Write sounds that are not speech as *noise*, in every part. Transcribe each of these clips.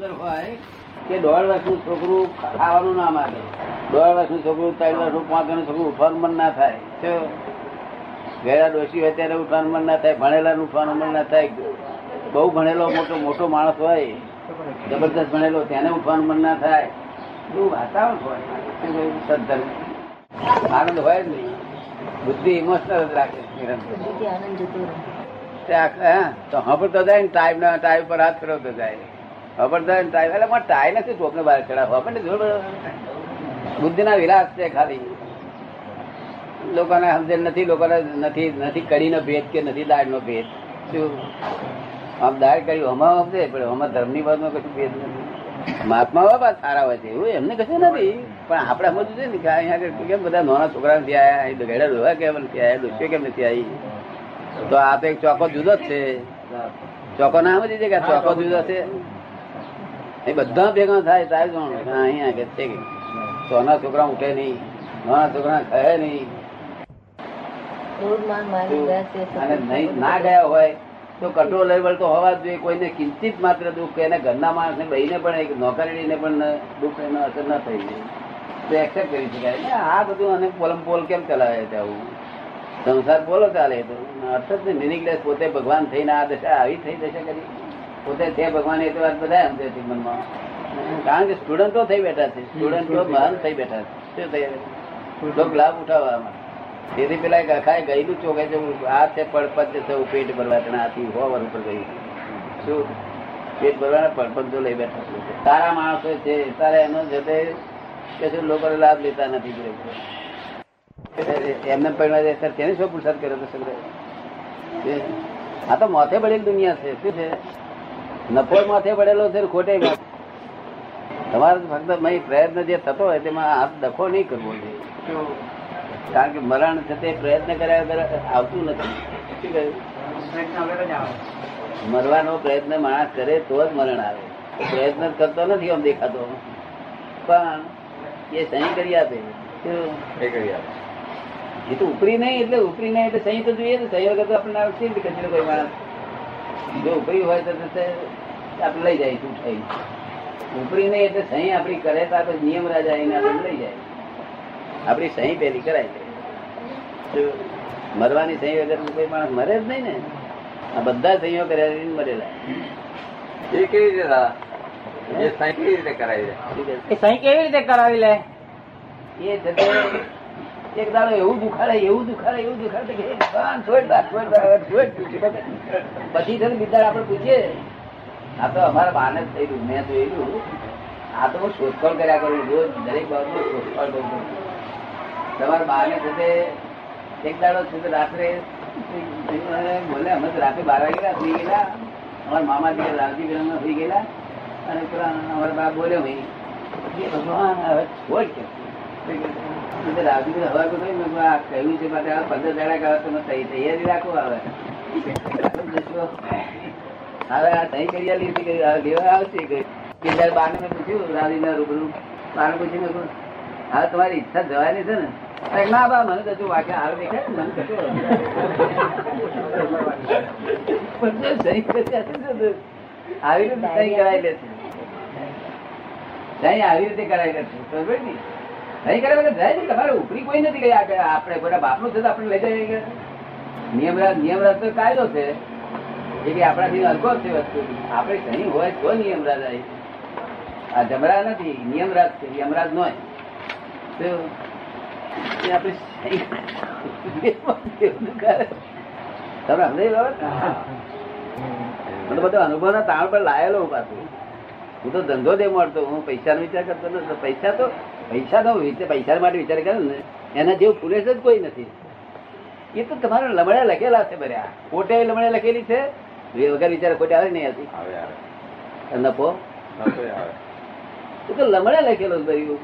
અંદર હોય કે દોઢ વર્ષનું છોકરું ખાવાનું ના માગે. દોઢ વર્ષનું છોકરું ત્રણ વર્ષનું પાંચ વર્ષનું છોકરું ઉઠવાનું મન ના થાય. ગયા ડોશી હોય ત્યારે ઉઠવાનું મન ના થાય ભણેલાનું ઉઠવાનું મન ના થાય. બહુ ભણેલો મોટો મોટો માણસ હોય જબરદસ્ત ભણેલો તેને ઉઠવાનું મન ના થાય. એવું વાતાવરણ હોય? સદ્ધર્મ આનંદ હોય જ નહીં. બુદ્ધિ ઇમોશનલ જ રાખે નિરંતર. તો હા હા, તો જાય ને ટાઈમ ના ટાઈમ પર હાથ ફેરવતો જાય. એટલે મારે ટાઈમ નથી ચોકને બહાર ચડાવવા? આપણને જોડે? બુદ્ધિના વિલાસ છે ખાલી. લોકોને સમજણ નથી, લોકોને નથી નથી કડીનો ભેદ કે નથી દાળનો ભેદ. શું? આમ દાળ કરી હમા સમજે, પણ હમા ધર્મની બાબતમાં કશું ભેદ નથી. મહાત્મા બાપા સારા હોય છે, એવું એમને કશું નથી. પણ આપણે સમજવું છે ને કે અહીંયા કેમ બધા નાના છોકરા નથી આવ્યા અહીં ગેડા રોવા કેમ નથી આવ્યા ડોસીઓ કેમ નથી આવી તો આ તો એક ચોકો જુદો જ છે. ચોકો ના સમજી છે કે ચોકો જુદો છે. એ બધા ભેગા થાય તારે જાણો કે અહીંયા આગળ છે કે સોના છોકરા ઉઠે નહીં નાના છોકરા ખે નહીં. અને નહીં ના ગયા હોય તો કંટ્રોલ લેવલ તો હોવા જોઈએ. કોઈને કિંચિત માત્ર દુઃખ એને ઘરના માણસને બહીને પણ એક નોકરીને પણ દુઃખ એનો અસર ના થઈ જાય. તો એક્સેપ્ટ કરી શકાય. ને આ બધું અને પોલમ પોલ કેમ ચલાવે છે આવું? સંસાર બોલો ચાલે તો અર્થ જ મિનિંગલેસ પોતે ભગવાન થઈને આ દશા આવી થઈ દશા કરી. પોતે છે ભગવાન એ તો વાત બધા સમજે છે મનમાં. કારણ કે સ્ટુડન્ટો થઈ બેઠા છે. સ્ટુડન્ટો મહાન થઈ બેઠા છે. શું થઈ લોક લાભ ઉઠાવવામાં તેથી પેલા અખાએ ગયેલું ચોકે છે આ છે પડપત છે પેટ ભરવા તને આથી હોવર ઉપર ગયું શું? પેટ ભરવાના પડપત જો લઈ બેઠા છે. સારા માણસો છે તારા એનો જતે કે લોકો લાભ લેતા નથી. એમને પરિણામ સર તેને શું પુરસાદ કર્યો તો સગરે આ તો માથે પડેલી દુનિયા છે. શું છે? નફો માથે પડેલો છે ખોટે. તમારે ફક્ત પ્રયત્ન જે થતો હોય તેમાં હાથ દખો નહીં કરવો જોઈએ. કારણ કે મરણ છે તે પ્રયત્ન કર્યા વગર આવતું નથી. મરવાનો પ્રયત્ન માણસ કરે તો જ મરણ આવે. પ્રયત્ન કરતો નથી આમ દેખાતો. પણ એ સહી કરી આપે? એ તો ઉપરી નહીં એટલે ઉપરી નહીં એટલે સહી તો જોઈએ ને. સહી વગર તો આપણને આવશે કચરો કોઈ માણસ. જો ઉપરી હોય તો આપણે લઈ જાય ઉઠાઈ ઉપરી નહીં એટલે સહી આપણી કરે તો આપણે નિયમ રાજા એને આપણે લઈ જાય. આપણી સહી પેલી કરાય છે. મરવાની સહી વગર કોઈ માણસ મરે જ નહીં ને આ બધા સહીઓ કર્યા મરેલા. એ કેવી રીતે? એ સહી કેવી રીતે કરાવી લે? એ સહી કેવી રીતે કરાવી લે? એ એક દાડો એવું દુખાડે એવું દુખાડે એવું દુખાડે કે ભગવાન છોડ દા, છોડ. પછી છે બીજા આપણે પૂછીએ. આ તો અમારા બાને જ થયેલું મેં જોયેલું. આ તો હું શોધખોળ કર્યા કરું રોજ દરેક બાબતમાં શોધખોળ કરું છું તમારા બાને છે એક દાડો છે રાત્રે બોલે અમે રાત્રે બાર વાગે સુઈ ગયેલા. અમારા મામા દીકરા લાલજી ગ્રામમાં સુઈ ગયેલા. અને અમારા બા બોલ્યો ભાઈ ભગવાન હવે છોડ કે. હવા તમારી ઈચ્છા જવાની છે ને? ના, બા, મને તો વાક્ય હાલ દેખાય મને કશું આવી રીતે કરાવી લેશે. આવી રીતે કરાવી લેશે. બરોબર ને? સહી કરે વગર જાય તમારે ઉપરી કોઈ નથી ગયા કે આપણે બધા બાપનું તો આપણે લઈ જઈએ કે. નિયમરાજ નિયમરાજ તો કાયદો છે. એ કે આપણાથી હલકો છે વસ્તુ. આપણે સહી હોય તો નિયમરાજ આવી. આ જમરા નથી નિયમરાજ છે યમરાજ નો આપણે. તમે સમજાય તો બધો અનુભવ ના તાણ પર લાયેલો પાછું. હું તો ધંધો દે મળતો, હું પૈસા નો વિચાર કરતો નથી, પૈસા તો પૈસા તો વિચાર પૈસા માટે વિચાર કરે ને એના જેવું પુરેશ જ કોઈ નથી. એ તો તમારે લમડે લખેલા છે બર્યા ખોટે લમડે લખેલી છે? વગર વિચાર ખોટે આવે નહીં હતી નફો? એ તો લમડે લખેલો છે ભર્યું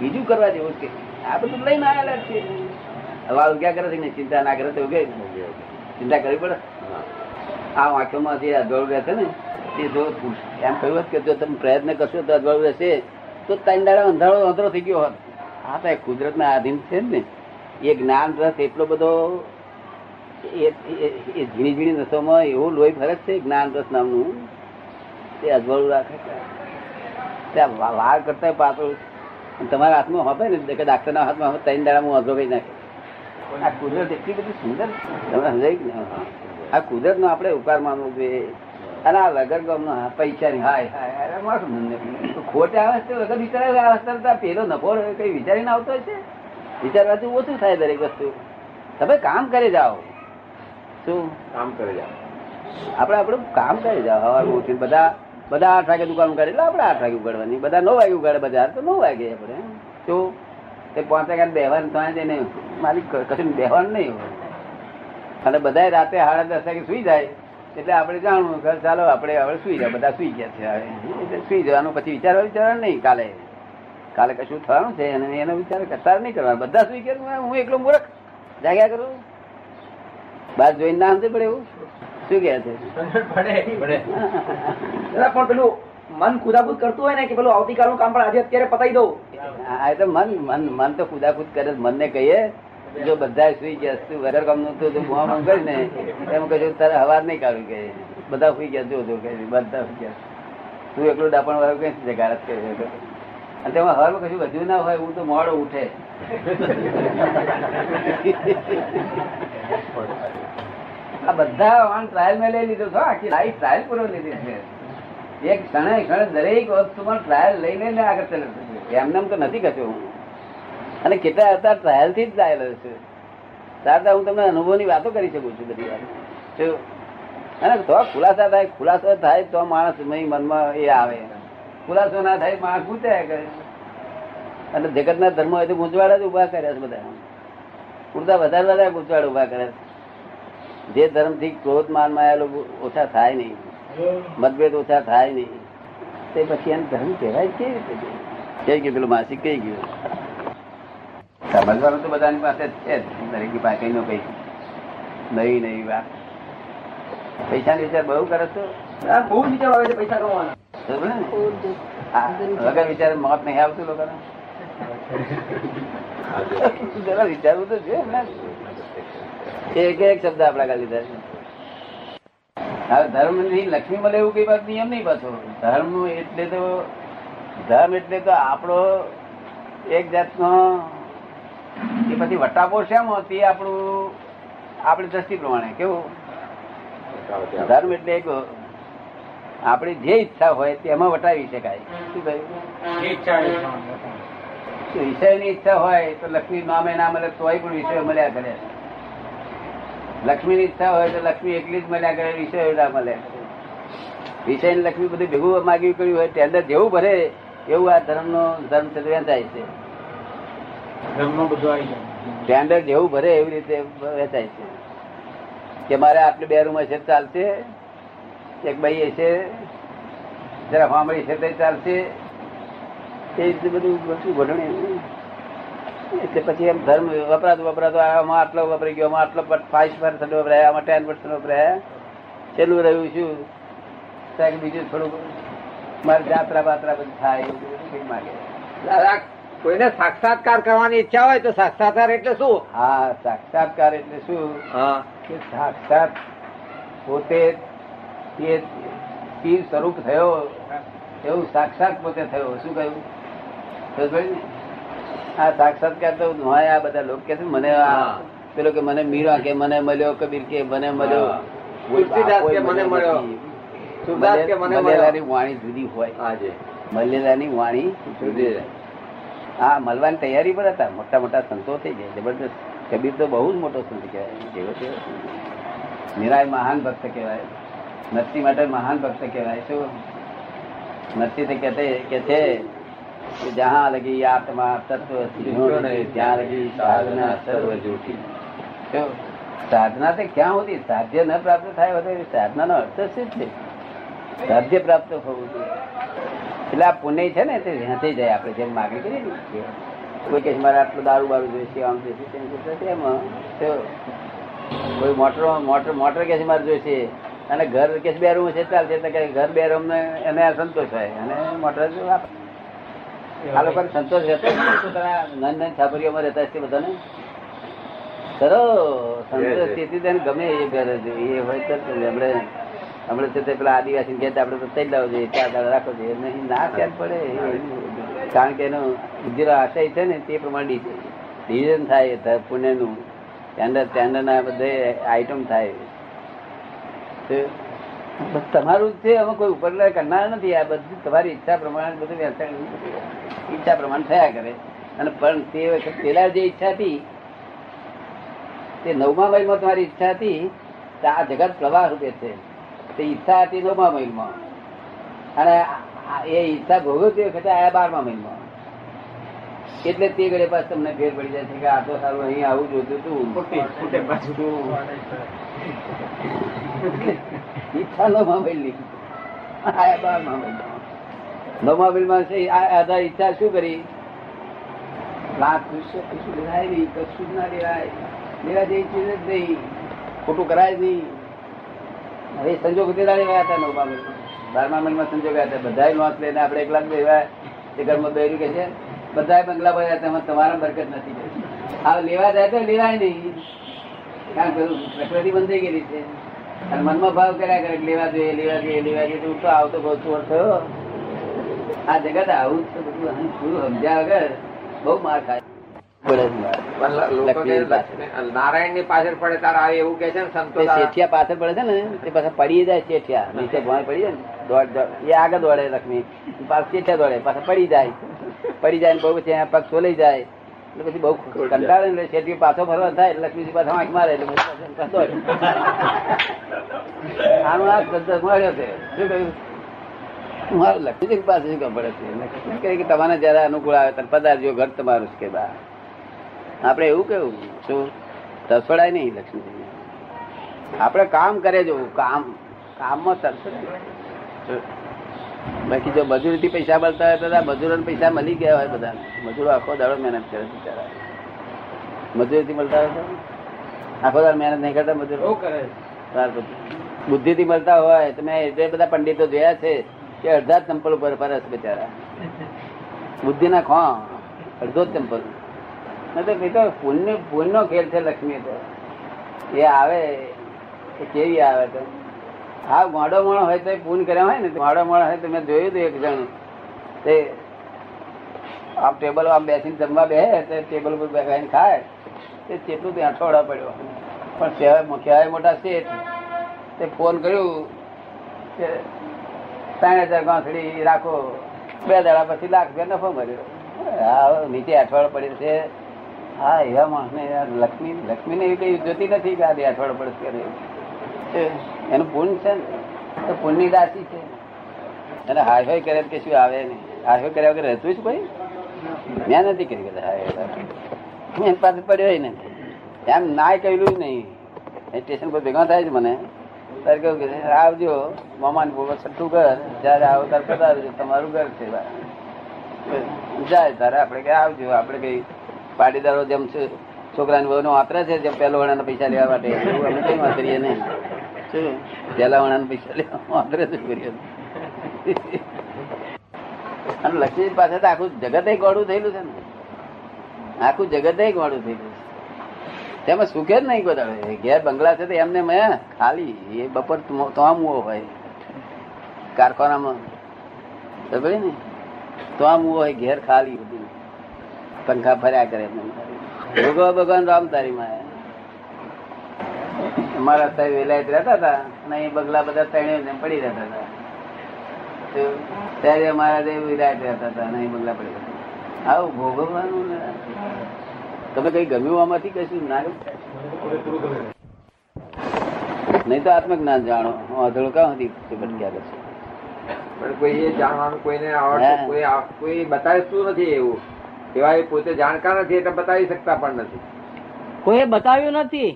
બીજું કરવા જેવું છે. આ બધું લઈને આવેલા છે. હવે ઉગ્યા ક્યાં કરે છે ને ચિંતા ના કરે તો ઉગે. ચિંતા કરવી પડે. આ વાક્યોમાં જે અજવાળું રહેશે ને તે જો એમ કહ્યું હોત કે જો તમે પ્રયત્ન કરશો તો અજવાળું રહેશે તો ત્રણ દાડા અંધારો અંધારો થઈ ગયો હોત. આ તો કુદરતના આધીન છે ને. એ જ્ઞાન રસ એટલો બધો એ એ- એ ઝીણી ઝીણી રસોમાં એવું લોહી ફરક છે જ્ઞાન રસ નામનું. તે અજવાળું રાખે ત્યાં વાર કરતા પાતળું તમારા હાથમાં હોય ને કે ડાક્ટરના હાથમાં ત્રણ દાડામાં અધરો કઈ નાખે. આ કુદરત એટલી બધી સુંદર તમે સમજાય ને આ કુદરત નો આપણે ઉપકાર માનવો જોઈએ. અને આ વગર ગામનો હા, પૈસાની હાય હાય. ખોટે આવે છે તો વગર વિચારે આવે પેલો નફો કઈ વિચારીને આવતો હોય છે? વિચારવાથી ઓછું થાય દરેક વસ્તુ. તમે કામ કરી જાઓ. શું? કામ કરે જાઓ. આપણે આપણું કામ કરી જાઓ. હવાર ઉઠીને બધા બધા આઠ વાગે દુકાન કરે એટલે આપણે આઠ વાગે ઉગાડવાની. બધા નવ વાગે ઉગાડે બજાર. તો નવ વાગે આપણે. શું? તે પાંચ વાગ્યા બેહવાનું તો જઈને માલિક કશું બેહવાનું નહીં હોય. અને બધા રાતે સાડા દસ વાગે સુઈ જાય, એટલે આપણે જાણવું કે ચાલો આપણે હવે સુઈ જાય બધા સુઈ ગયા છે હવે. એટલે સુઈ જવાનું પછી વિચારવા વિચારવાનું નહીં કાલે. કાલે કશું થવાનું છે અને એનો વિચાર કરતા નહીં કરવાનો. બધા સુઈ ગયા હું એકલો મૂર્ખ? જાગ્યા કરું? બાર જોઈને ના સમજે પડે એવું? શું કહે છે? પણ પેલું મન ખુદાબુદ કરતું હોય ને કે પેલું આવતીકાલનું કામ પણ આજે અત્યારે પતાવી દઉં. આ તો મન મન મન તો કુદાકુદ કરે મન મનને કહીએ. જો બધા સુઈ ગયા, તું વગર કામનું તું બુઆ બુઆ કરી ને એમ કહેજો, તારે હવાર નહીં કાઢવી કે બધા સુઈ ગયા, જો જો કહે બધા સુઈ ગયા. તું એકલું ડાપણ વાળું કઈ જગાડત કહે અને તેમાં હવામાં કશું વધ્યું ના હોય હું તો મોડો ઉઠે. આ બધા ઓન ટ્રાયલ મેં લઈ લીધો છો આખી લાઈફ ટ્રાયલ પૂરો લીધી છે. એક ક્ષણે ક્ષણે દરેક વસ્તુમાં ટ્રાયલ લઈને આગળ છે. એમને એમ તો નથી કશું હું. અને કેટલા હતા? ટ્રાયલથી જ ટ્રાયલ છે તાર હું તમને અનુભવની વાતો કરી શકું છું બધી વાત? અને તો ખુલાસા થાય, ખુલાસો થાય તો માણસ મનમાં એ આવે. ખુલાસો ના થાય, માણસ પૂછ્યા કરે અને જગતના ધર્મ હોય તો ગૂંચવાડા જ ઊભા કર્યા છે બધા. પૂરતા વધારે વધારે ગૂંચવાડ ઊભા કર્યા છે. જે ધર્મથી ક્રોધ માનમાં ઓછા થાય નહીં. મતભેદ ઓછા થાય નહીં. તે પછી એને ધર્મ કહેવાય કેવી રીતે કઈ ગયું? પેલું માસિક કઈ ગયું? સમજવાનું તો બધાની પાસે છે જ. દરેક પાસે નો કઈ. નવી નવી વાત. પૈસા વિચાર બહુ કરે છો. બહુ વિચાર આવે છે પૈસા કમાવાના. ને? વગર વિચાર મોત નહીં આવતું લોકો *laughs* જરા વિચારવું તો છે ને એક એક શબ્દ આપડા કાઢી લીધા છે. હવે ધર્મની લક્ષ્મી મળે એવું કઈ વાત નિયમ નહીં પાછો. ધર્મ એટલે તો ધર્મ એટલે તો આપણો એક જાતનો એ પછી વટાપો શેમ તે આપણું આપણી દ્રષ્ટિ પ્રમાણે કેવું? ધર્મ એટલે એક આપણી જે ઈચ્છા હોય તેમાં વટાવી શકાય. શું કહ્યું? વિષયની ઈચ્છા હોય તો લક્ષ્મી નામે ના મળે તોય પણ વિષય મળ્યા કરે. લક્ષ્મીની ઈચ્છા હોય તો લક્ષ્મી એકલી જ મળ્યા કરે વિષય ના મળે. વિષય લક્ષ્મી બધું ભેગું માગ્યું કર્યું હોય ટેન્ડર જેવું ભરે એવું આ ધર્મનો ધર્મ છે વેચાય છે. ટેન્ડર જેવું ભરે એવી રીતે વેચાય છે. કે મારે આટલું બે રૂમ હશે ચાલશે. એક ભાઈ હશે જરા ફામડી છે તો ચાલશે. એ રીતે બધું બધું ઘટણી એટલે પછી એમ ધર્મ વપરાતો વપરાતો આમાં આટલો વપરાઈ ગયો આમાં આટલો ફાઈવ પર્સન્ટ વપરાય આમાં ટેન પર્સન્ટ વપરાય છેલ્લું રહ્યું શું? કાંઈક બીજું થોડુંક મારે જાત્રા બાત્રા બધું થાય એવું માગે. કોઈને સાક્ષાત્કાર કરવાની ઈચ્છા હોય તો સાક્ષાત્કાર એટલે શું? હા સાક્ષાત્કાર એટલે શું? હા. કે સાક્ષાત પોતે તે પીર સ્વરૂપ થયો એવું સાક્ષાત પોતે થયો. શું કહ્યું? ને? આ સાક્ષાત્કાર તો હોય આ બધા લોકો કે મને આ. પેલો કે મને મીરા કે મને મળ્યો કબીર કે મને મળ્યો. હા. વાણી જુદી હોય. વાણી જુદી મળવાની તૈયારી પર હતા. મોટા મોટા સંતો થઈ ગયા. જબરદસ્ત. કબીર તો બહુ જ મોટો સંત કહેવાય. જેવો તેવો સંત. મીરાય મહાન ભક્ત કહેવાય. નરસિંહ માટે મહાન ભક્ત કહેવાય. શું? નરસિંહ કે છે કે જહાં લગી આત્મા તત્વ ત્યાં સાધના સર્વ જૂઠી. શું? સાધના તે ક્યાં હોતી? સાધ્ય ન પ્રાપ્ત થાય સાધના નો અર્થ શું છે? સાધ્ય પ્રાપ્ત હોવું જોઈએ. એટલે આ પુણ્ય છે ને, તે વહેંચાઈ જાય આપણે જેમ માગણી કરીએ ને કોઈ કે મારે આટલું દારૂ બારું જોઈશે આમ જોઈશે તેમ જોઈશે તેમાં તો કોઈ મોટર મોટર મોટર કે છે, મારે જોઈશે અને ઘર કે બે રૂમ છે ચાલશે ઘર બે રૂમ એને સંતોષ થાય અને મોટર વાપરે. આ લોકોને સંતોષ રહેતો પોતાના નાની નાની છાપરીઓમાં રહેતા છે બધાને? ખરો સંતોષ તેથી તેને ગમે એ એ હોય તો જ હમણે હમણે છે તે પેલા આદિવાસી કહે આપણે તો થઈ લાવજો એ ચાર દાડા રાખો છે નહીં ના ખ્યાલ પડે. કારણ કે એનો જે આશય છે ને તે પ્રમાણે ડિવિઝન થાય પુણ્યનું. ટેન્ડર ટેન્ડરના બધે આઈટમ થાય. તમારું છે, અમે કોઈ ઉપર કરનાર નથી. આ બધું તમારી ઈચ્છા પ્રમાણે બધું વેચાણ ઈચ્છા પ્રમાણે થયા કરે. અને પણ તે વખત પેલા જે ઈચ્છા હતી, તે નવમા મહિલમાં તમારી ઈચ્છા હતી, તો આ જગત પ્રવાહ રૂપે છે. તે ઈચ્છા હતી નવમા મહિલમાં અને એ ઈચ્છા ભોગવતી વખતે આયા બારમા મહિલમાં એટલે તે ઘડે પાસ તમને ફેર પડી જાય છે કે આ તો સારું, અહીં આવું જોતું હતું. ઈચ્છા મહિલની આયા બારમા નવમા મહિલમાં છે, આ આધાર ઈચ્છા શું કરી? લાખ કશું કશું લેવાય નહીં, કશું ના લેવાય લેવા જેવી જ નહીં. ખોટું કરાય નહીં. હવે સંજોગ તેડા લેવાયા હતા નવમા મહિનામાં. બારમા મહિનામાં સંજોગ હતા. બધા લોસ લઈને આપણે એક લાખ લેવા એ ઘરમાં બેર્યું કે છે બધા બંગલા ભર્યા તેમાં તમારા બરકત નથી. આ લેવા જાય તો લેવાય નહીં. કારણ કે પ્રકૃતિ બંધ થઈ ગયેલી છે. અને મનમાં ભાવ કર્યા કરે લેવા જોઈએ લેવા જોઈએ લેવા જોઈએ તો હું તો આવતો બહુ ચોર થયો. આ જગત આવું તો બધું અહીં શું સમજ્યા વગર બહુ માર ખાય. નારાયણની પાછળ પડે તારા એવું કે છે ને સંતો તે શેઠિયા પાછળ પડે છે ને તે પાછા પડી જાય શેઠિયા. નીચે ભોંય પડી જાય ને દોડ દોડ એ આગળ દોડે લક્ષ્મી. પાછા શેઠિયા દોડે પાછા પડી જાય. પડી જાય ને બહુ પછી પગ સોલાઈ જાય. એટલે પછી બહુ કંટાળે ને શેઠી પાછો ફરવા થાય એટલે લક્ષ્મીજી પાછા આંખ મારે એટલે દોડે. આ શબ્દ મળ્યો છે. શું કહ્યું? મારું લક્ષ્મીજી પાસે શું ખબર છે? કે તમારે જયારે અનુકૂળ આવે ત્યારે પધારજો, ઘર તમારું કે બા આપણે એવું કેવું? શું? તરફડાય નહીં લક્ષ્મીજી. આપણે કામ કરે જવું કામ, કામમાં તરફડાય બાકી જો મજૂરીથી પૈસા મળતા હોય તો આ મજૂરોને પૈસા મળી ગયા હોય બધા. મજૂરો આખો દાડો મહેનત કરે બિચારા. મજૂરીથી મળતા હોય આખો દાડો મહેનત નહીં કરતા મજૂરો? બુદ્ધિથી મળતા હોય તો મેં એટલે બધા પંડિતો જોયા છે કે અડધા જ ચંપલ ઉપર ફરે છે બિચારા. બુદ્ધિ ના ખો અડધો જ ચંપલ નહીં તો પુણ્ય પુણ્યનો ખેલ છે લક્ષ્મી તો. એ આવે કેવી આવે તો? હા મોડો મોણો હોય તો પૂન કર્યા હોય ને મોડો મોણો હોય તો મેં જોયું હતું એક જણ. તે આમ ટેબલ આમ બેસીને જમવા બે તો ટેબલ ઉપર બેસીને ખાય. તે તેટલું ત્યાં અઠવાડા પડ્યો. પણ કહેવાય કહેવાય મોટા શેઠ. તે ફોન કર્યું કે ત્રણ હજાર ગાંસડી રાખો. બે દાડા પછી લાખ રૂપિયા નફો મળ્યો. હા નીચે અઠવાડ પડે છે. હા, એવા માણસને લક્ષ્મી, લક્ષ્મીને એવી કઈ જોતી નથી કે આ બે અઠવાડ પડે છે. એનું પુણ્ય છે ને? તો પુણ્યની છે. અને હાય હાય કરે કે શું આવે નહીં. હાય કર્યા વગર રહેતું જ કોઈ? મેં નથી કરી કદાચ હાય. હું એની પાસે પડ્યો નથી. એમ નાય જ નહીં. એ સ્ટેશન પર ભેગા થાય છે મને. ત્યારે કેવું કે આવજો. મામા ને છઠ્ઠું ઘર? જયારે આવો ત્યારે પધારજો. તમારું ઘર છે જાય તારે આપણે કઈ આવજો. આપણે કઈ પાટીદારો જેમ છે, છોકરાની બહુ વાતરે છે, જેમ પહેલો વણાના પૈસા લેવા માટે. એવું અમે કઈ વાતરીએ નહીં. કરીએ અને લક્ષ્મી પાસે તો આખું જગત ગોળું થયેલું છે ને. આખું જગત ગોળું થયેલું છે. તેમાં સુખે જ નહીં કોઈ ઘેર બંગલા છે તો એમને મેં ખાલી એ બપોર તો મુવો હોય. કારખાનામાં. ખબર ને. હોય, ઘેર ખાલી બધું. પંખા ફર્યા કરે ભગવાન રામ તારી માં અમારા સાહેબ વેલાયત રહેતા હતા અને એ બગલા બધા ત્રણે પડી રહેતા હતા. તો ત્યારે અમારા વિરાયત રહેતા હતા અને બગલા પડી રહેતા આવું ભોગવવાનું તમે કઈ ગમ્યું આમાંથી કશું? ના નહીં તો આત્મજ્ઞાન જાણો. હું અધળું કાં હતી ભટક્યા કરશે પણ કોઈ એ જાણવાનું કોઈને. આવડતું કોઈ કોઈ બતાવતું નથી એવું. એવા પોતે જાણકાર નથી એટલે બતાવી શકતા પણ નથી. કોઈએ બતાવ્યું નથી.